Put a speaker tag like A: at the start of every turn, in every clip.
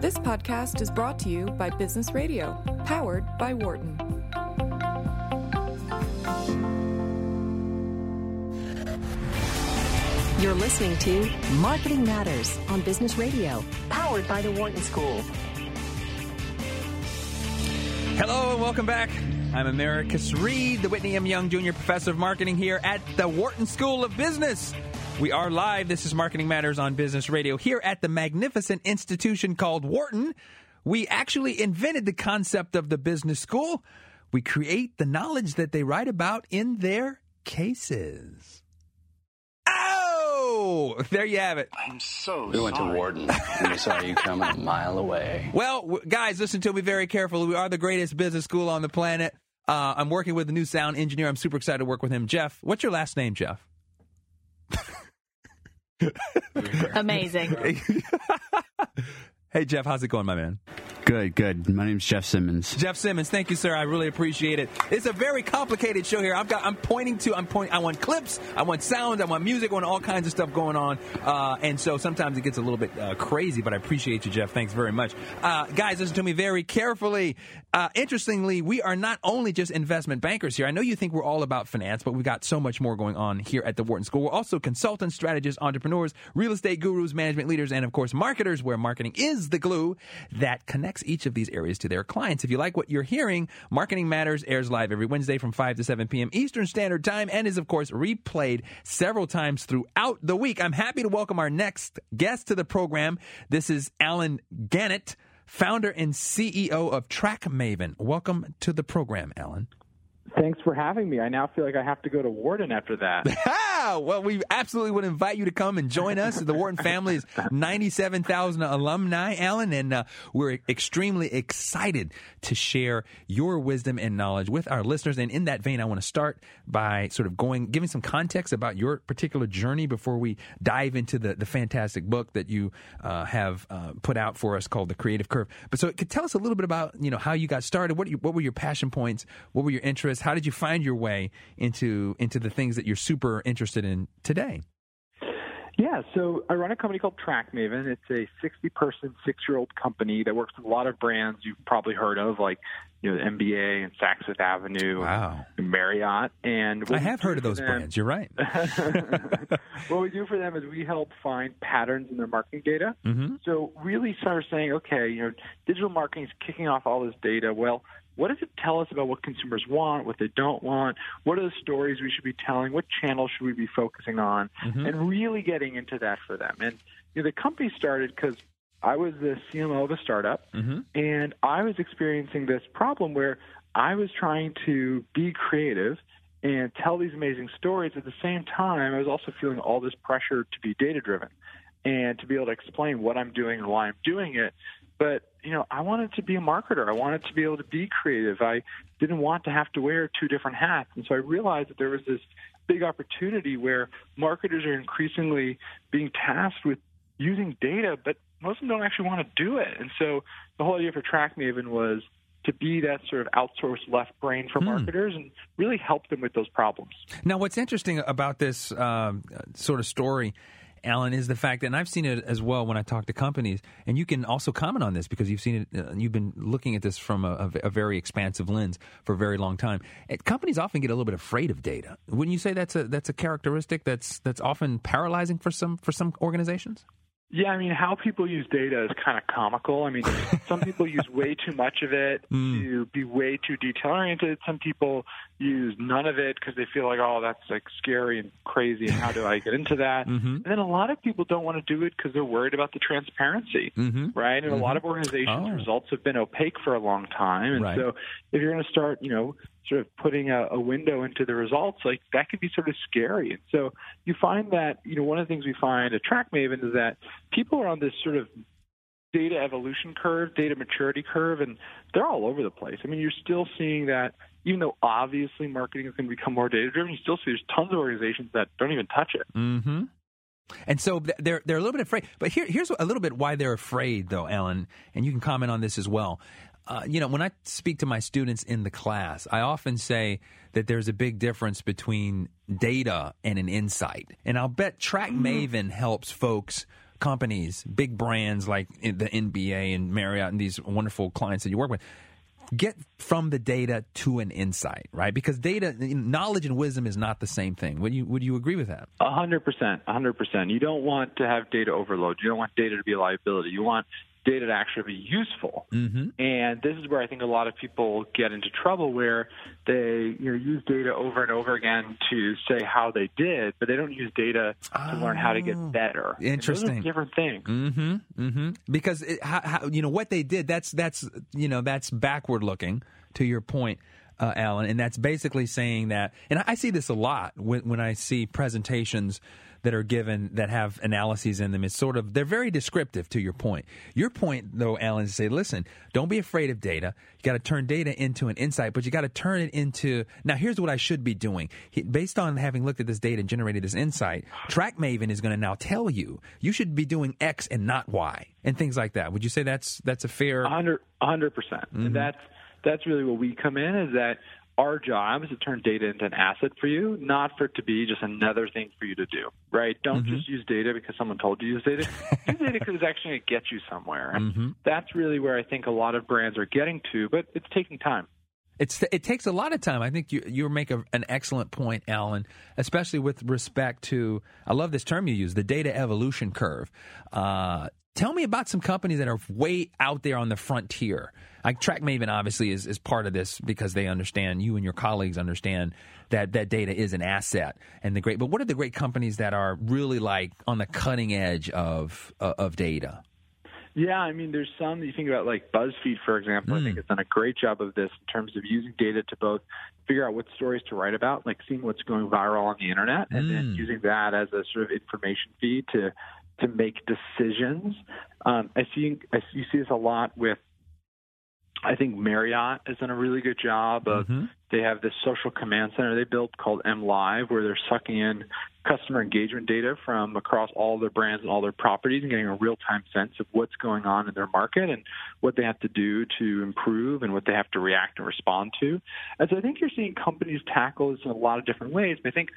A: This podcast is brought to you by Business Radio, powered by Wharton.
B: You're listening to Marketing Matters on Business Radio, powered by the Wharton School.
C: Hello and welcome back. I'm Americus Reed, the Whitney M. Young Jr. Professor of Marketing here at the Wharton School of Business. We are live. This is Marketing Matters on Business Radio here at the magnificent institution called Wharton. We actually invented the concept of the business school. We create the knowledge that they write about in their cases. Oh, there you have it.
D: I'm so
E: We went to Wharton and we saw you coming a mile away.
C: Well, w- guys, listen to me very carefully. We are the greatest business school on the planet. Uh, I'm working with a new sound engineer. I'm super excited to work with him. Jeff, what's your last name, Jeff?
F: Amazing.
C: Hey, Jeff, how's it going, my man?
G: Good, good. My name's Jeff Simmons.
C: Jeff Simmons, thank you, sir. I really appreciate it. It's a very complicated show here. I've got, I'm pointing to, I'm pointing, I want clips, I want sounds, I want music, I want all kinds of stuff going on. Uh, and so sometimes it gets a little bit uh, crazy, but I appreciate you, Jeff. Thanks very much. Uh, guys, listen to me very carefully. Uh, interestingly, we are not only just investment bankers here. I know you think we're all about finance, but we've got so much more going on here at the Wharton School. We're also consultants, strategists, entrepreneurs, real estate gurus, management leaders, and of course, marketers, where marketing is the glue that connects each of these areas to their clients. If you like what you're hearing, Marketing Matters airs live every Wednesday from 5 to 7 p.m. Eastern Standard Time and is, of course, replayed several times throughout the week. I'm happy to welcome our next guest to the program. This is Allen Gannett, founder and CEO of TrackMaven. Welcome to the program, Allen.
H: Thanks for having me. I now feel like I have to go to Wharton after that.
C: Ah, well, we absolutely would invite you to come and join us. The Wharton family is 97,000 alumni, Allen, and uh, we're extremely excited to share your wisdom and knowledge with our listeners. And in that vein, I want to start by sort of going, giving some context about your particular journey before we dive into the, the fantastic book that you uh, have uh, put out for us called The Creative Curve. But so, could tell us a little bit about you know how you got started. What, you, what were your passion points? What were your interests? How did you find your way into into the things that you're super interested in today?
H: Yeah, so I run a company called TrackMaven. It's a 60 person, six year old company that works with a lot of brands you've probably heard of, like you know, the NBA and Saks Fifth Avenue
C: Wow.
H: and Marriott. And
C: I have heard of those
H: them-
C: brands. You're right.
H: what we do for them is we help find patterns in their marketing data.
C: hmm
H: So really start saying, okay, you know, digital marketing is kicking off all this data. Well, what does it tell us about what consumers want, what they don't want? What are the stories we should be telling? What channels should we be focusing on?
C: Mhm.
H: And really getting into that for them. And you know, the company started because I was the CMO of a startup,
C: hmm
H: and I was experiencing this problem where I was trying to be creative and tell these amazing stories. At the same time, I was also feeling all this pressure to be data driven and to be able to explain what I'm doing and why I'm doing it. But, you know, I wanted to be a marketer. I wanted to be able to be creative. I didn't want to have to wear two different hats. And so I realized that there was this big opportunity where marketers are increasingly being tasked with using data, but most of them don't actually want to do it. And so the whole idea for TrackMaven was to be that sort of outsourced left brain for
C: Hmm.
H: marketers and really help them with those problems.
C: Now, what's interesting about this um, sort of story, Allen, is the fact that, and I've seen it as well when I talk to companies, and you can also comment on this because you've seen it, uh, you've been looking at this from a, a- very expansive lens for a very long time. Uh, companies often get a little bit afraid of data. Wouldn't you say that's a that's a characteristic that's that's often paralyzing for some for some organizations?
H: Yeah, I mean, how people use data is kind of comical. I mean, some people use way too much of it
C: Mm.
H: to be way too detail oriented. Some people use none of it because they feel like, oh, that's like scary and crazy. And how do I get into that?
C: Mhm.
H: And then a lot of people don't want to do it because they're worried about the transparency,
C: Mm-hmm.
H: right? And a lot of organizations'
C: Oh.
H: results have been opaque for a long time. And
C: Right.
H: so if you're going to start, you know, sort of putting a, a window into the results, like that could be sort of scary. And so you find that, you know, one of the things we find at TrackMaven is that people are on this sort of data evolution curve, data maturity curve, and they're all over the place. I mean, you're still seeing that even though obviously marketing is going to become more data driven, you still see there's tons of organizations that don't even touch it.
C: Mm-hmm. And so they're they're a little bit afraid. But here, here's a little bit why they're afraid, though, Allen, And you can comment on this as well. Uh, you know, when I speak to my students in the class, I often say that there's a big difference between data and an insight. And I'll bet Track Maven helps folks companies, big brands like the NBA and Marriott and these wonderful clients that you work with, get from the data to an insight, right? Because data, knowledge and wisdom is not the same thing. Would you would you agree with that?
H: A hundred percent, a hundred percent. You don't want to have data overload. You don't want data to be a liability. You want data to actually be useful.
C: Mm-hmm.
H: And this is where I think a lot of people get into trouble where they you know use data over and over again to say how they did, but they don't use data to learn how to get
C: Oh,
H: better. And those are
C: interesting.
H: different things.
C: Mm-hmm. Mm-hmm. Because it, how, how, you know what they did. That's that's you know that's backward looking. To your point, uh, Allen, and that's basically saying that. And I, I see this a lot when when I see presentations that are given that have analyses in them. It's sort of they're very descriptive. To your point, your point though, Allen, is to say, listen, don't be afraid of data. You got to turn data into an insight, but you got to turn it into now. Here's what I should be doing He- based on having looked at this data and generated this insight. TrackMaven is going to now tell you you should be doing X and not Y, and things like that. Would you say that's that's a fair?
H: Hundred, percent.
C: Mm-hmm.
H: And that's that's really what we come in is that our job is to turn data into an asset for you, not for it to be just another thing for you to do. Right? Don't
C: Mm-hmm.
H: just use data because someone told you to use data. use data because it's actually going to get you somewhere. And
C: Mm-hmm.
H: that's really where I think a lot of brands are getting to, but it's taking time.
C: It's it takes a lot of time. I think you you make a, an excellent point, Allen, especially with respect to. I love this term you use, the data evolution curve. Uh, tell me about some companies that are way out there on the frontier. Like TrackMaven, obviously, is, is part of this because they understand you and your colleagues understand that that data is an asset and the great. But what are the great companies that are really like on the cutting edge of uh, of data?
H: Yeah, I mean, there's some you think about, like BuzzFeed, for example. I think it's done a great job of this in terms of using data to both figure out what stories to write about, like seeing what's going viral on the internet, and then using that as a sort of information feed to to make decisions. Um, I see I see, you see this a lot with. I think Marriott has done a really good job of. They have this social command center they built called M Live, where they're sucking in customer engagement data from across all their brands and all their properties and getting a real time sense of what's going on in their market and what they have to do to improve and what they have to react and respond to. And so I think you're seeing companies tackle this in a lot of different ways. But I think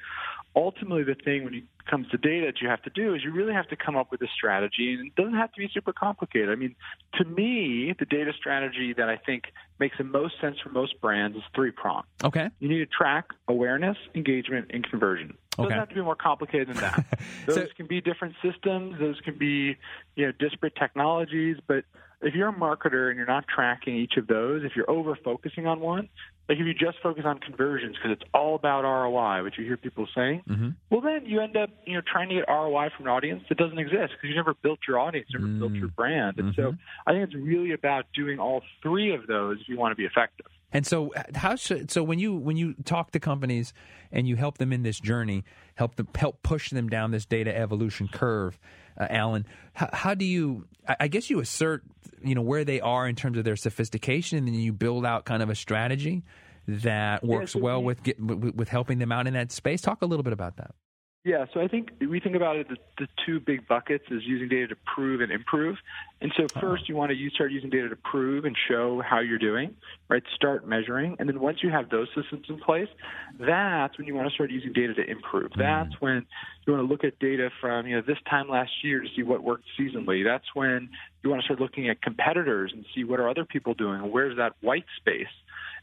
H: ultimately the thing when it comes to data that you have to do is you really have to come up with a strategy and it doesn't have to be super complicated. I mean, to me, the data strategy that I think makes the most sense for most brands is three pronged.
C: Okay.
H: You need to track awareness, engagement, and conversion. it Doesn't
C: Okay.
H: have to be more complicated than that. Those
C: So-
H: can be different systems. Those can be, you know, disparate technologies. But if you're a marketer and you're not tracking each of those, if you're over focusing on one, like if you just focus on conversions because it's all about ROI, which you hear people saying,
C: Mm-hmm.
H: well then you end up, you know, trying to get ROI from an audience that doesn't exist because you never built your audience, never built
C: Mm.
H: your brand. And
C: Mm-hmm.
H: so I think it's really about doing all three of those if you want to be effective.
C: And so, how should so when you when you talk to companies and you help them in this journey, help them help push them down this data evolution curve, uh, Allen, how, how do you? I, guess you assert you know where they are in terms of their sophistication, and then you build out kind of a strategy that works well
H: we-
C: with, get, with with helping them out in that space. Talk a little bit about that.
H: Yeah, so I think we think about it the, the two big buckets is using data to prove and improve. And so uh-huh. 1st you want to use, start using data to prove and show how you're doing, right? Start measuring, and then once you have those systems in place, that's when you want to start using data to improve. Mm-hmm. That's when you want to look at data from you know this time last year to see what worked seasonally. That's when you want to start looking at competitors and see what are other people doing and where's that white space.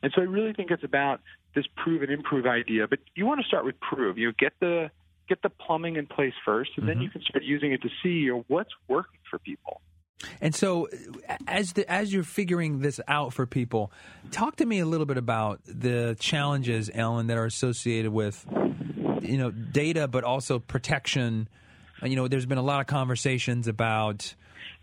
H: And so I really think it's about this prove and improve idea. But you want to start with prove. You know, get the get the plumbing in place first, and then mm-hmm. you can start using it to see you know, what's working for people.
C: And so, as the, as you're figuring this out for people, talk to me a little bit about the challenges, Allen, that are associated with you know data, but also protection. You know, there's been a lot of conversations about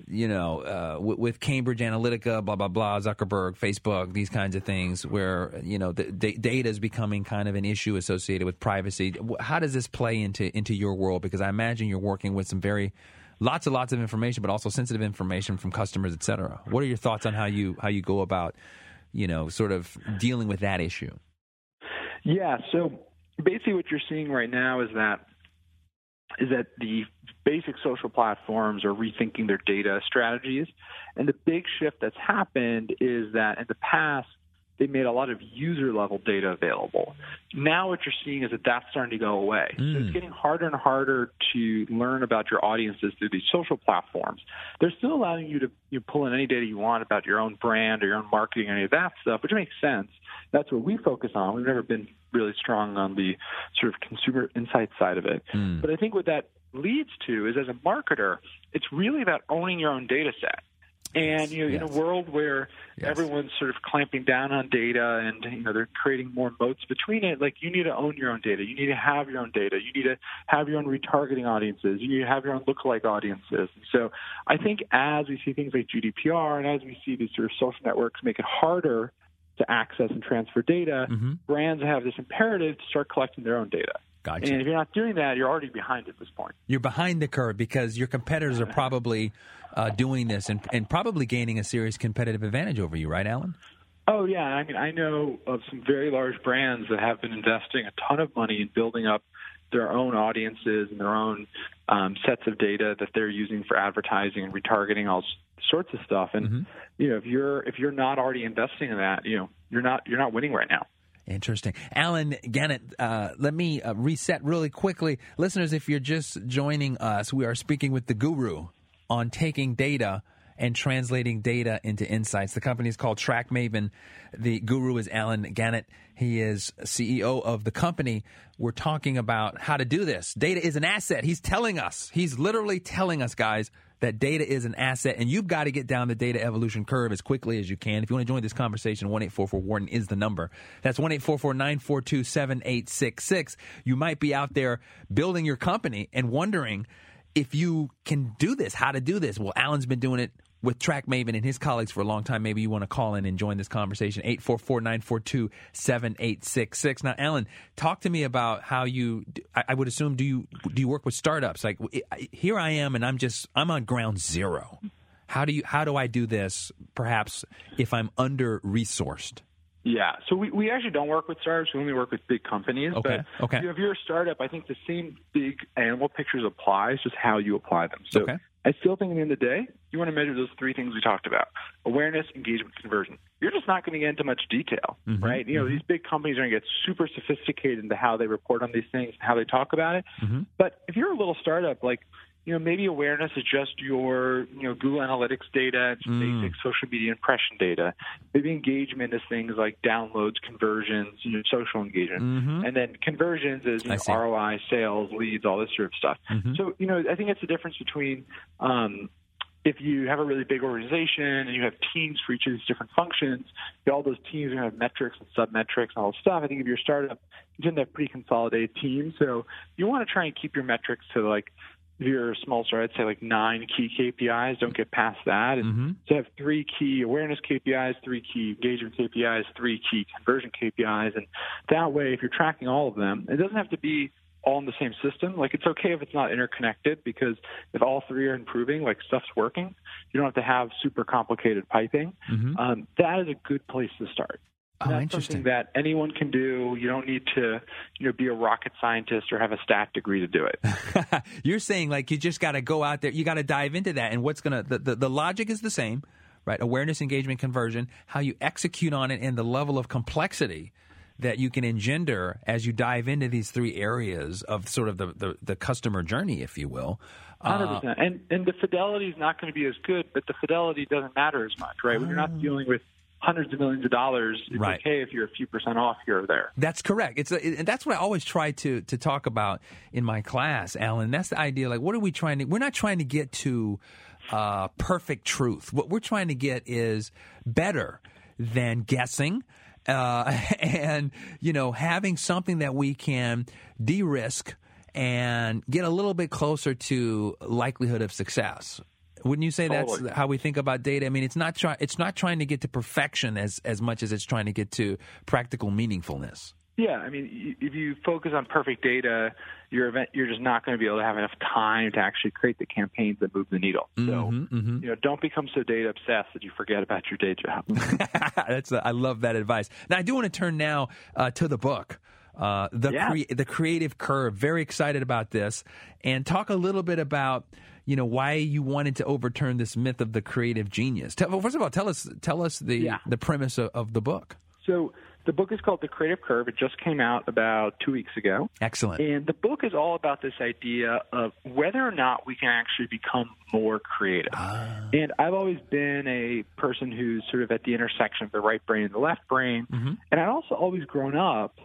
C: you know uh, w- with Cambridge Analytica, blah blah blah, Zuckerberg, Facebook, these kinds of things, where you know the, the data is becoming kind of an issue associated with privacy. How does this play into into your world? Because I imagine you're working with some very lots and lots of information, but also sensitive information from customers, et cetera. What are your thoughts on how you how you go about, you know, sort of dealing with that issue?
H: Yeah. So basically, what you're seeing right now is that is that the basic social platforms are rethinking their data strategies, and the big shift that's happened is that in the past they made a lot of user level data available. Now what you're seeing is that that's starting to go away. So it's mm. getting harder and harder to learn about your audiences through these social platforms. They're still allowing you to you pull in any data you want about your own brand or your own marketing, or any of that stuff, which makes sense. That's what we focus on. We've never been really strong on the sort of consumer insight side of it. Hmm. But I think what that leads to is as a marketer, it's really about owning your own data set. And you know,
C: Yes.
H: in a world where
C: Yes.
H: everyone's sort of clamping down on data and you know they're creating more moats between it, like you need to own your own data. You need to have your own data. You need to have your own retargeting audiences. You need to have your own lookalike audiences. So I think as we see things like GDPR and as we see these sort of social networks make it harder to access and transfer data,
C: Mm-hmm.
H: brands have this imperative to start collecting their own data.
C: Gotcha.
H: And if you're not doing that, you're already behind at this point.
C: You're behind the curve because your competitors are probably uh, doing this and, and probably gaining a serious competitive advantage over you, right, Allen?
H: Oh yeah, I mean I know of some very large brands that have been investing a ton of money in building up their own audiences and their own um, sets of data that they're using for advertising and retargeting, all sorts of stuff. And you know, if you're if you're not already investing in that, you know, you're not you're not winning right now.
C: Interesting. Allen Gannett, uh, let me uh, reset really quickly. Listeners, if you're just joining us, we are speaking with the guru on taking data and translating data into insights. The company is called TrackMaven. The guru is Allen Gannett. He is CEO of the company. We're talking about how to do this. Data is an asset. He's telling us, he's literally telling us, guys, that data is an asset, and you've got to get down the data evolution curve as quickly as you can. If you want to join this conversation, 1844 Wharton is the number. That's 1 942 7866. You might be out there building your company and wondering if you can do this, how to do this. Well, Allen's been doing it with TrackMaven and his colleagues for a long time. Maybe you want to call in and join this conversation. 844 942 7866. Now, Allen, talk to me about how you, I would assume, do you do you work with startups? Like, here I am and I'm just, I'm on ground zero. How do you, how do I do this perhaps if I'm under resourced?
H: Yeah. So we, we actually don't work with startups. We only work with big companies.
C: Okay,
H: But
C: okay.
H: you know, if you're a startup, I think the same big animal pictures apply. It's just how you apply them. So
C: Okay.
H: I still think at the end of the day, you want to measure those three things we talked about awareness, engagement, conversion. You're just not going to get into much detail,
C: Mm-hmm,
H: right? You know, these big companies are going to get super sophisticated into how they report on these things and how they talk about it.
C: Mm-hmm.
H: But if you're a little startup, like, you know, maybe awareness is just your, you know, Google Analytics data and some
C: Mm.
H: basic social media impression data. Maybe engagement is things like downloads, conversions, you know, social engagement. And then conversions is you
C: Mm-hmm.
H: Know.
C: Mm-hmm.
H: ROI, sales, leads, all this sort of stuff. So, you know, I think it's the difference between um, if you have a really big organization and you have teams for each of these different functions, all those teams are going to have metrics and sub metrics and all this stuff. I think if you're a startup, you tend to have pretty consolidated teams. So you want to try and keep your metrics to like, if you're a small startup, I'd say like nine key KPIs. Don't get past that. And to have three key awareness KPIs, three key engagement KPIs, three key conversion KPIs. And that way, if you're tracking all of them, it doesn't have to be all in the same system. Like it's okay if it's not interconnected because if all three are improving, like stuff's working, you don't have to have super complicated piping. Um, that is a good place to start.
C: Oh,
H: That's
C: interesting.
H: something that anyone can do. You don't need to, you know, be a rocket scientist or have a stat degree to do it.
C: You're saying like you just got to go out there, you got to dive into that, and what's gonna the, the the logic is the same, right? Awareness, engagement, conversion, how you execute on it, and the level of complexity that you can engender as you dive into these three areas of sort of the the, the customer journey, if you will.
H: Hundred
C: Uh,
H: percent. And and the fidelity is not going to be as good, but the fidelity doesn't matter as much, right? When you're not dealing with hundreds of millions of dollars, it's
C: Right.
H: okay if you're a few percent off here or there.
C: That's correct. It's a, and that's what I always try to to talk about in my class, Allen. That's the idea. Like, what are we trying to? We're not trying to get to uh, perfect truth. What we're trying to get is better than guessing. Uh, and you know, having something that we can de-risk and get a little bit closer to likelihood of success. Wouldn't you say
H: Totally.
C: that's how we think about data? I mean, it's not try, it's not trying to get to perfection as as much as it's trying to get to practical meaningfulness.
H: Yeah, I mean, if you focus on perfect data, your event, you're just not going to be able to have enough time to actually create the campaigns that move the needle. So,
C: Mm-hmm,
H: you know, don't become so data obsessed that you forget about your day job.
C: That's I love that advice. Now I do want to turn now uh, to the book, uh, the
H: Yeah.
C: crea- the creative curve. Very excited about this, and talk a little bit about you know why you wanted to overturn this myth of the creative genius. Tell, well, first of all, tell us tell us the
H: Yeah.
C: the premise of, of the book.
H: So the book is called The Creative Curve. It just came out about two weeks ago.
C: Excellent.
H: And the book is all about this idea of whether or not we can actually become more creative. Ah. And I've always been a person who's sort of at the intersection of the right brain and the left brain. Mm-hmm. And I've also always grown up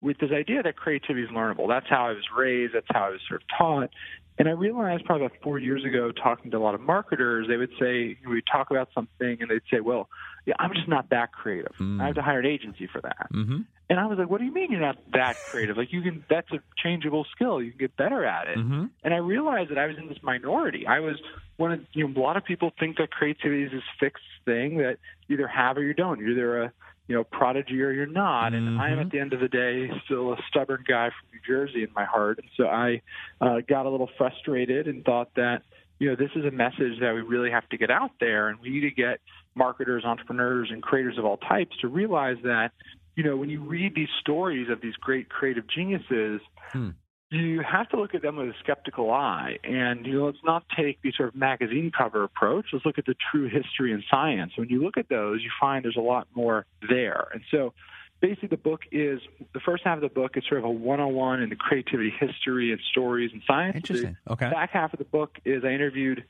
H: with this idea that creativity is learnable. That's how I was raised, that's how I was sort of taught. And I realized probably about four years ago, talking to a lot of marketers, they would say, we talk about something and they'd say, well, yeah, I'm just not that creative. I have to hire an agency for that.
C: Mm-hmm.
H: And I was like, what do you mean you're not that creative? Like you can, that's a changeable skill. You can get better at it.
C: Mm-hmm.
H: And I realized that I was in this minority. I was one of, you know, a lot of people think that creativity is this fixed thing that you either have or you don't. You're either a, you know, prodigy or you're not. And I am at the end of the day still a stubborn guy from New Jersey in my heart. And so I uh, got a little frustrated and thought that, you know, this is a message that we really have to get out there, and we need to get marketers, entrepreneurs, and creators of all types to realize that, you know, when you read these stories of these great creative geniuses,
C: Hmm.
H: You have to look at them with a skeptical eye. And, you know, let's not take the sort of magazine cover approach. Let's look at the true history and science. When you look at those, you find there's a lot more there. And so basically the book is the first half of the book is sort of a one-on-one in the creativity history and stories and science.
C: Interesting.
H: The
C: Okay.
H: back half of the book is I interviewed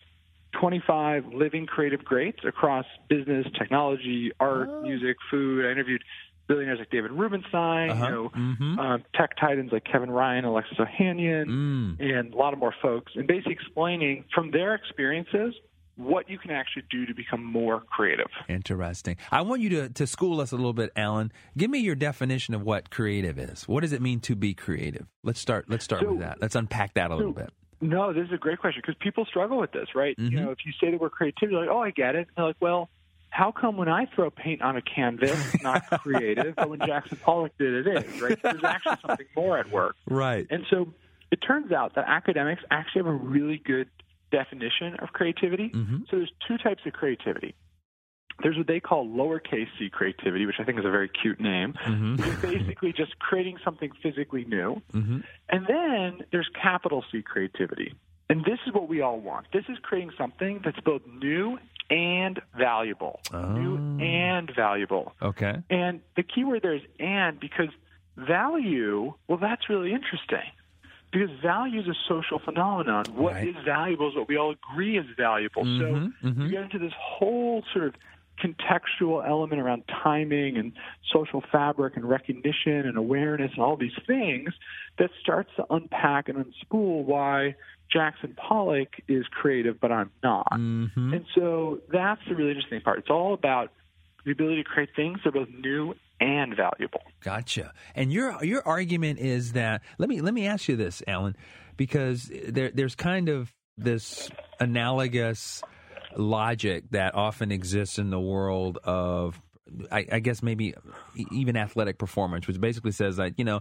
H: 25 living creative greats across business, technology, art,
C: Oh.
H: music, food. I interviewed billionaires like David Rubenstein,
C: Uh-huh.
H: you know,
C: Mhm.
H: uh, tech titans like Kevin Ryan, Alexis Ohanian,
C: Mm.
H: and a lot of more folks, and basically explaining from their experiences what you can actually do to become more creative.
C: Interesting. I want you to, to school us a little bit, Allen. Give me your definition of what creative is. What does it mean to be creative? Let's start. Let's start
H: So-
C: with that. Let's unpack that a little bit.
H: No, this is a great question because people struggle with this, right?
C: Mhm.
H: You know, if you say the word creativity, they're like, oh, I get it. And they're like, well, how come when I throw paint on a canvas, it's not creative, but when Jackson Pollock did, it is, right? There's actually something more at work.
C: Right.
H: And so it turns out that academics actually have a really good definition of creativity.
C: Mhm.
H: So there's two types of creativity. There's what they call lowercase c creativity, which I think is a very cute name.
C: Mhm.
H: It's basically just creating something physically new.
C: Mhm.
H: And then there's capital C creativity. And this is what we all want. This is creating something that's both new and valuable. New
C: Oh.
H: and valuable.
C: Okay.
H: And the key word there is and because value, well, that's really interesting. Because value is a social phenomenon. What is
C: Right.
H: valuable is what we all agree is valuable.
C: Mhm,
H: So
C: mhm.
H: you get into this whole sort of contextual element around timing and social fabric and recognition and awareness and all these things that starts to unpack and unspool why Jackson Pollock is creative, but I'm not.
C: Mhm.
H: And so that's the really interesting part. It's all about the ability to create things that are both new and valuable.
C: Gotcha. And your your argument is that let me let me ask you this, Allen, because there there's kind of this analogous logic that often exists in the world of I, I guess maybe even athletic performance, which basically says that you know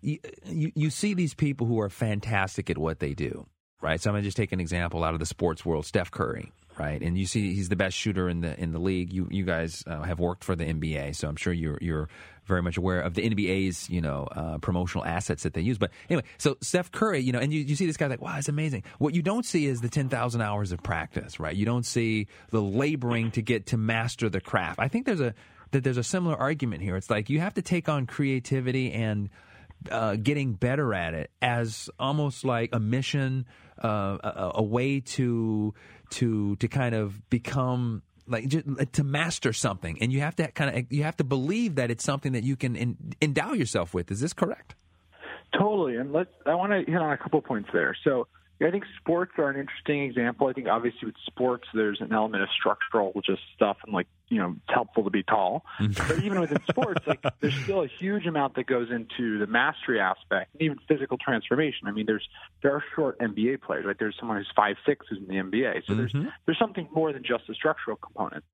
C: you, you you see these people who are fantastic at what they do, right? So I'm gonna just take an example out of the sports world, Steph Curry, right? And you see he's the best shooter in the in the league. You you guys uh, have worked for the NBA, so I'm sure you're you're very much aware of the NBA's you know uh, promotional assets that they use. But anyway, so Steph Curry, you know, and you, you see this guy like, wow, it's amazing. What you don't see is the ten thousand hours of practice, right? You don't see the laboring to get to master the craft. I think there's a that there's a similar argument here. It's like you have to take on creativity and uh, getting better at it as almost like a mission, uh, a, a way to to to kind of become like just, to master something, and you have to kind of you have to believe that it's something that you can en- endow yourself with. Is this correct?
H: Totally. And let's I want to hit on a couple points there. So yeah, I think sports are an interesting example. I think obviously with sports, there's an element of structural just stuff and like, you know, it's helpful to be tall. Mm-hmm. but even within sports, like there's still a huge amount that goes into the mastery aspect and even physical transformation. I mean, there's there are short NBA players, right? There's someone who's five six who's in the NBA. So there's mm-hmm. there's something more than just the structural component.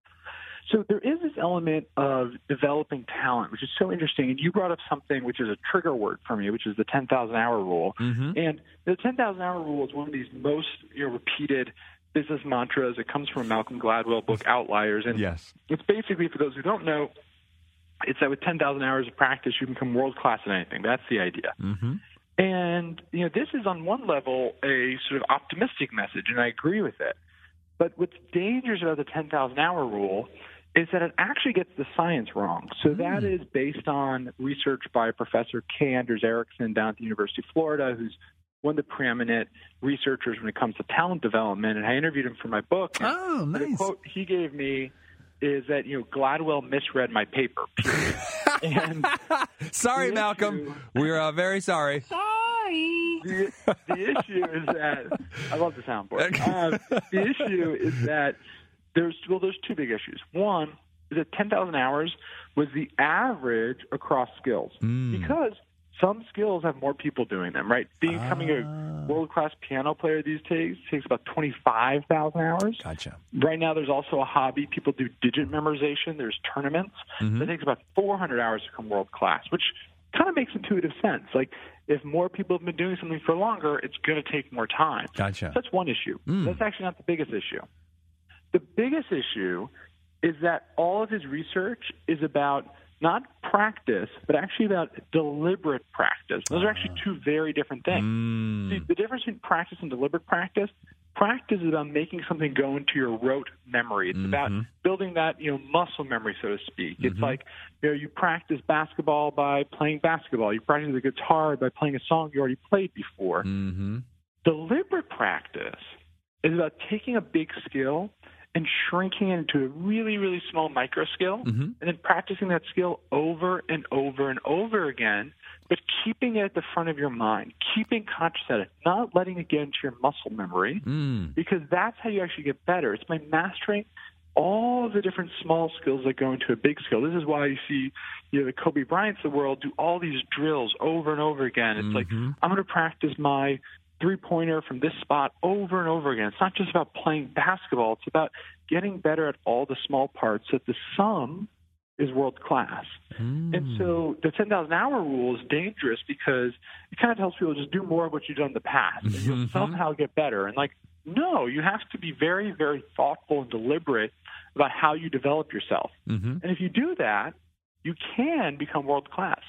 H: So there is this element of developing talent, which is so interesting. And you brought up something which is a trigger word for me, which is the 10,000 hour rule. Mm-hmm. And the 10,000 hour rule is one of these most you know, repeated business mantras. It comes from a Malcolm Gladwell book, Outliers. And
C: Yes.
H: it's basically, for those who don't know, it's that with 10,000 hours of practice, you can become world class in anything. That's the idea. Mm-hmm. And you know, this is on one level a sort of optimistic message, and I agree with it. But what's dangerous about the 10,000 hour rule is that it actually gets the science wrong. So
C: Hmm.
H: that is based on research by Professor K. Anders Ericsson down at the University of Florida, who's one of the preeminent researchers when it comes to talent development. And I interviewed him for my book. And
C: Oh,
H: The quote he gave me is that you know Gladwell misread my paper. and
C: Sorry,
H: The
C: Malcolm.
H: issue-
C: We're uh, very sorry.
H: the, the issue is that I love the soundboard. Um, the issue is that there's well, there's two big issues. One is that 10,000 hours was the average across skills hmm. because some skills have more people doing them. Right, becoming a ah. world class piano player these days takes about 25,000 hours.
C: Gotcha.
H: Right now, there's also a hobby. People do digit memorization. There's tournaments. Mm-hmm. That takes about 400 hours to become world class, which kind of makes intuitive sense. Like, if more people have been doing something for longer, it's going to take more time.
C: Gotcha.
H: That's one issue. Hmm. That's actually not the biggest issue. The biggest issue is that all of his research is about not practice, but actually about deliberate practice. Those are actually ah. two very different things. Hmm. See, the difference between practice and deliberate practice, practice is about making something go into your rote memory. It's about mm-hmm. building that, you know, muscle memory, so to speak. It's mm-hmm. like, you know, you practice basketball by playing basketball. You practice the guitar by playing a song you already played before.
C: Mm-hmm.
H: Deliberate practice is about taking a big skill and shrinking it into a really, really small micro skill, mm-hmm. and then practicing that skill over and over and over again, but keeping it at the front of your mind, keeping conscious at it, not letting it get into your muscle memory, mm. because that's how you actually get better. It's by mastering all the different small skills that go into a big skill. This is why you see, you know, the Kobe Bryants of the world do all these drills over and over again. It's like mm-hmm. I'm going to practice my three pointer from this spot over and over again. It's not just about playing basketball. It's about getting better at all the small parts so that the sum is world class. Hmm. And so the 10,000 hour rule is dangerous because it kind of tells people just do more of what you've done in the past and you'll mm-hmm. somehow get better. And like, no, you have to be very, very thoughtful and deliberate about how you develop yourself. Mm-hmm. And if you do that, you can become world class.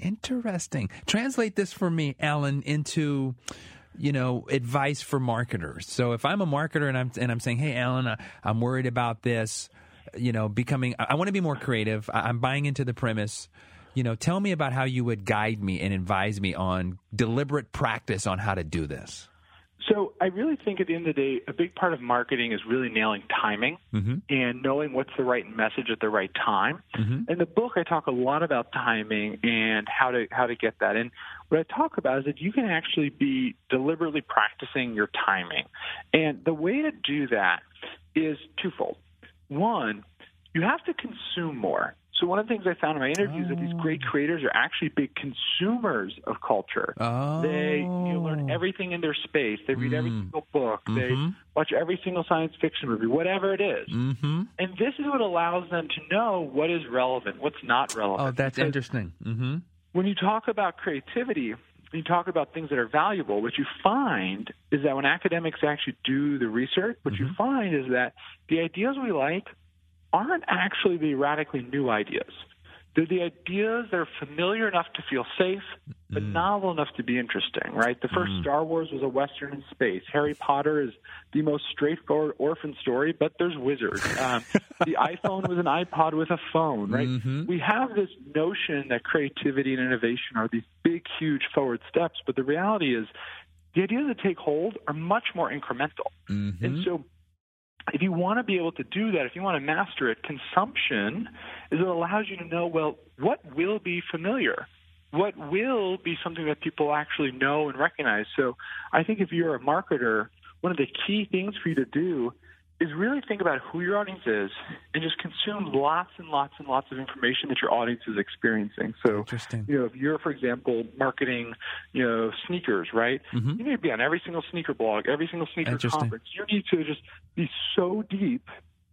C: Interesting. Translate this for me, Allen, into you know advice for marketers. So if I'm a marketer and I'm and I'm saying, "Hey, Allen, I, I'm worried about this," you know, becoming. I, want to be more creative. I'm buying into the premise. You know, tell me about how you would guide me and advise me on deliberate practice on how to do this.
H: So I really think at the end of the day, a big part of marketing is really nailing timing mm-hmm. and knowing what's the right message at the right time. Mm-hmm. In the book, I talk a lot about timing and how to how to get that. And what I talk about is that you can actually be deliberately practicing your timing. And the way to do that is twofold. One, you have to consume more. So one of the things I found in my interviews is that these great creators are actually big consumers of culture.
C: Oh.
H: They you know, learn everything in their space. They read every single book. They watch every single science fiction movie, whatever it is.
C: Mm-hmm.
H: And this is what allows them to know what is relevant, what's not relevant.
C: Oh, that's
H: Because
C: interesting. Mm-hmm.
H: when you talk about creativity, you talk about things that are valuable, what you find is that when academics actually do the research, what you find is that the ideas we like aren't actually the radically new ideas. They're the ideas that are familiar enough to feel safe, but mm. novel enough to be interesting, right? The 1st mm. Star Wars was a Western in space. Harry Potter is the most straightforward orphan story, but there's wizards. Um, the iPhone was an iPod with a phone, right? Mm-hmm. We have this notion that creativity and innovation are these big, huge forward steps, but the reality is the ideas that take hold are much more incremental. Mm-hmm. And so if you want to be able to do that, if you want to master it, consumption is what allows you to know, well, what will be familiar? What will be something that people actually know and recognize? So I think if you're a marketer, one of the key things for you to do is really think about who your audience is and just consume lots and lots and lots of information that your audience is experiencing. So,
C: Interesting.
H: you know, if you're, for example, marketing, you know, sneakers, right? Mm-hmm. You need to be on every single sneaker blog, every single sneaker conference. You need to just be so deep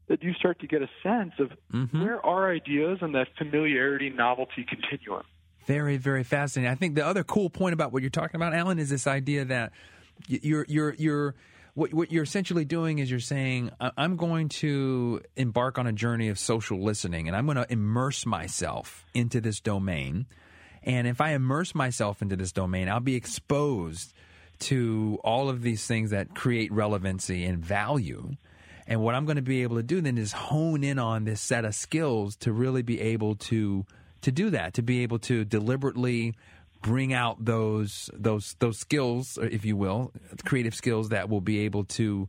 H: that you start to get a sense of mm-hmm. where are ideas on that familiarity novelty continuum.
C: Very, very fascinating. I think the other cool point about what you're talking about, Allen, is this idea that you're you're you're what what you're essentially doing is you're saying "I- I'm going to embark on a journey of social listening, and I'm going to immerse myself into this domain. And if I immerse myself into this domain, I'll be exposed to all of these things that create relevancy and value. And what I'm going to be able to do then is hone in on this set of skills to really be able to to do that, to be able to deliberately bring out those those those skills, if you will, creative skills that will be able to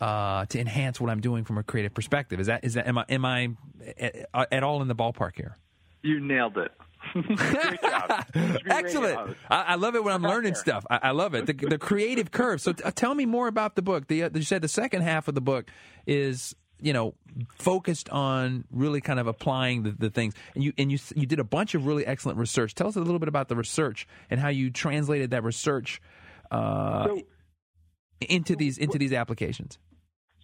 C: uh, to enhance what I'm doing from a creative perspective. Is that is that am I am I at, at all in the ballpark here?
H: You nailed it.
C: Excellent. I, I, love it when I'm learning stuff. I, I love it. The, the creative curve. So t- tell me more about the book. The, uh, you said the second half of the book is you know focused on really kind of applying the, the things and you and you you did a bunch of really excellent research tell us a little bit about the research and how you translated that research uh, so, into these into these applications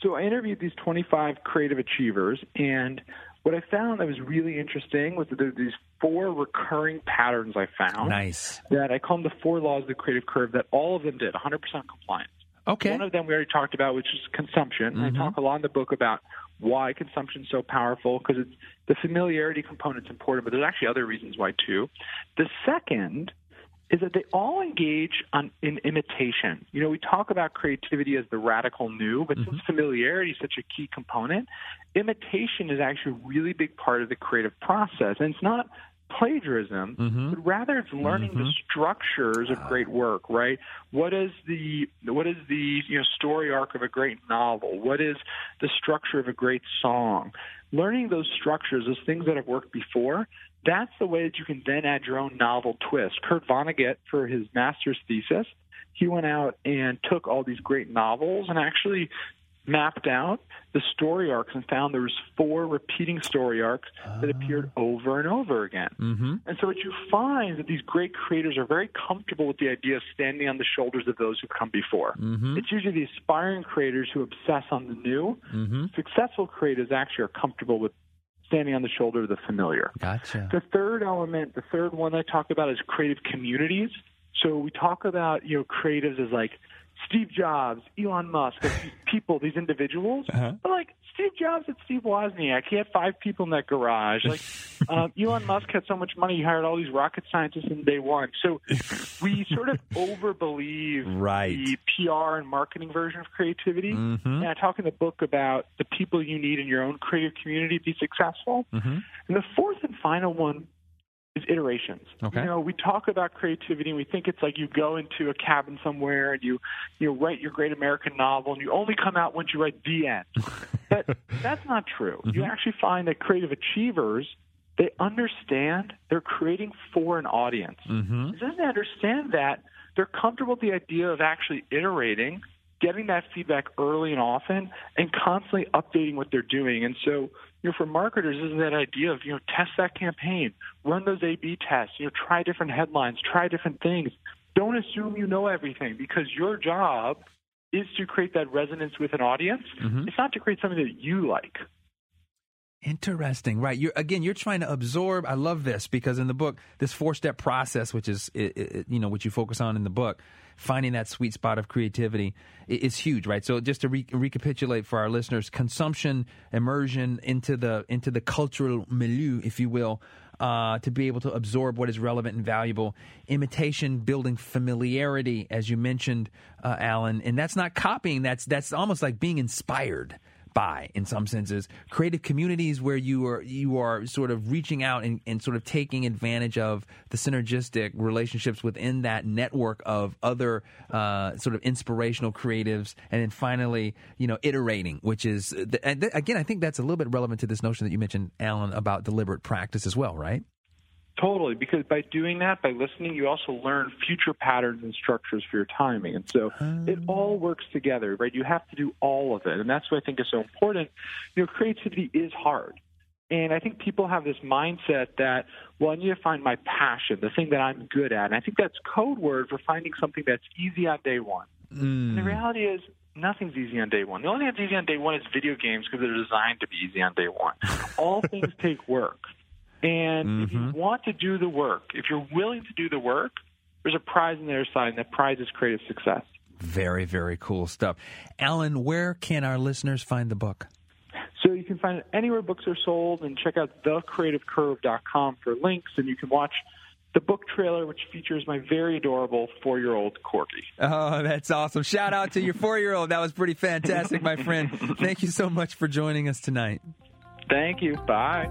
H: so i interviewed these 25 creative achievers and what I found that was really interesting was that there were these four recurring patterns I found.
C: Nice.
H: That I call them the four laws of the creative curve that all of them did 100% compliance.
C: Okay.
H: One of them we already talked about, which is consumption. Mm-hmm. I talk a lot in the book about why consumption is so powerful because it's the familiarity component is important, but there's actually other reasons why too. The second is that they all engage on in imitation. You know, we talk about creativity as the radical new, but mm-hmm. since familiarity is such a key component, imitation is actually a really big part of the creative process. And it's not plagiarism, mm-hmm. but rather it's learning mm-hmm. the structures of great work, right? What is the what is the you know story arc of a great novel? What is the structure of a great song? Learning those structures, those things that have worked before, that's the way that you can then add your own novel twist. Kurt Vonnegut, for his master's thesis, he went out and took all these great novels and actually mapped out the story arcs and found there was four repeating story arcs that appeared ah. over and over again.
C: Mm-hmm.
H: And so what you find is that these great creators are very comfortable with the idea of standing on the shoulders of those who've come before.
C: Mm-hmm.
H: It's usually the aspiring creators who obsess on the new.
C: Mm-hmm.
H: Successful creators actually are comfortable with standing on the shoulder of the familiar.
C: Gotcha.
H: The third element, the third one I talk about is creative communities. So we talk about you know creatives as like Steve Jobs, Elon Musk, these people, these individuals.
C: Uh-huh.
H: But like Steve Jobs and Steve Wozniak, he had five people in that garage. Like um, Elon Musk had so much money, he hired all these rocket scientists in day one. So we sort of overbelieve
C: right.
H: the PR and marketing version of creativity.
C: Mm-hmm.
H: And I talk in the book about the people you need in your own creative community to be successful.
C: Mm-hmm.
H: And the fourth and final one is iterations.
C: Okay.
H: You know, we talk about creativity and we think it's like you go into a cabin somewhere and you you write your great American novel and you only come out once you write the end. but that's not true.
C: Mm-hmm.
H: You actually find that creative achievers they understand they're creating for an audience.
C: Mm-hmm.
H: Then they understand that they're comfortable with the idea of actually iterating, getting that feedback early and often, and constantly updating what they're doing. And so you know, for marketers, isn't that idea of, you know, test that campaign, run those A-B tests, you know, try different headlines, try different things. Don't assume you know everything because your job is to create that resonance with an audience.
C: Mm-hmm.
H: It's not to create something that you like.
C: Interesting, right? You're again, you're trying to absorb. I love this because in the book, this four-step process, which is it, it, you know what you focus on in the book, finding that sweet spot of creativity is huge, right? So just to re- recapitulate for our listeners, consumption, immersion into the into the cultural milieu, if you will, uh, to be able to absorb what is relevant and valuable. Imitation, building familiarity, as you mentioned, uh, Allen, and that's not copying. That's that's almost like being inspired in some senses. Creative communities where you are you are sort of reaching out and, and sort of taking advantage of the synergistic relationships within that network of other uh, sort of inspirational creatives. And then finally you know iterating which is again i think that's a little bit relevant to this notion that you mentioned allen about deliberate practice as well right
H: Totally, because by doing that, by listening, you also learn future patterns and structures for your timing. And so it all works together, right? You have to do all of it. And that's what I think is so important. You know, creativity is hard. And I think people have this mindset that, well, I need to find my passion, the thing that I'm good at. And I think that's code word for finding something that's easy on day one.
C: Mm.
H: The reality is, nothing's easy on day one. The only thing that's easy on day one is video games because they're designed to be easy on day one. all things take work. And
C: mm-hmm.
H: if you mm-hmm. want to do the work, if you're willing to do the work, there's a prize on the other side, and that prize is creative success.
C: Very, very cool stuff. Allen, where can our listeners find the book?
H: So you can find it anywhere books are sold and check out thecreativecurve.com for links, and you can watch the book trailer, which features my very adorable four year old Corky.
C: Oh, that's awesome. Shout out to your four year old. That was pretty fantastic, my friend. Thank you so much for joining us tonight.
H: Thank you. Bye.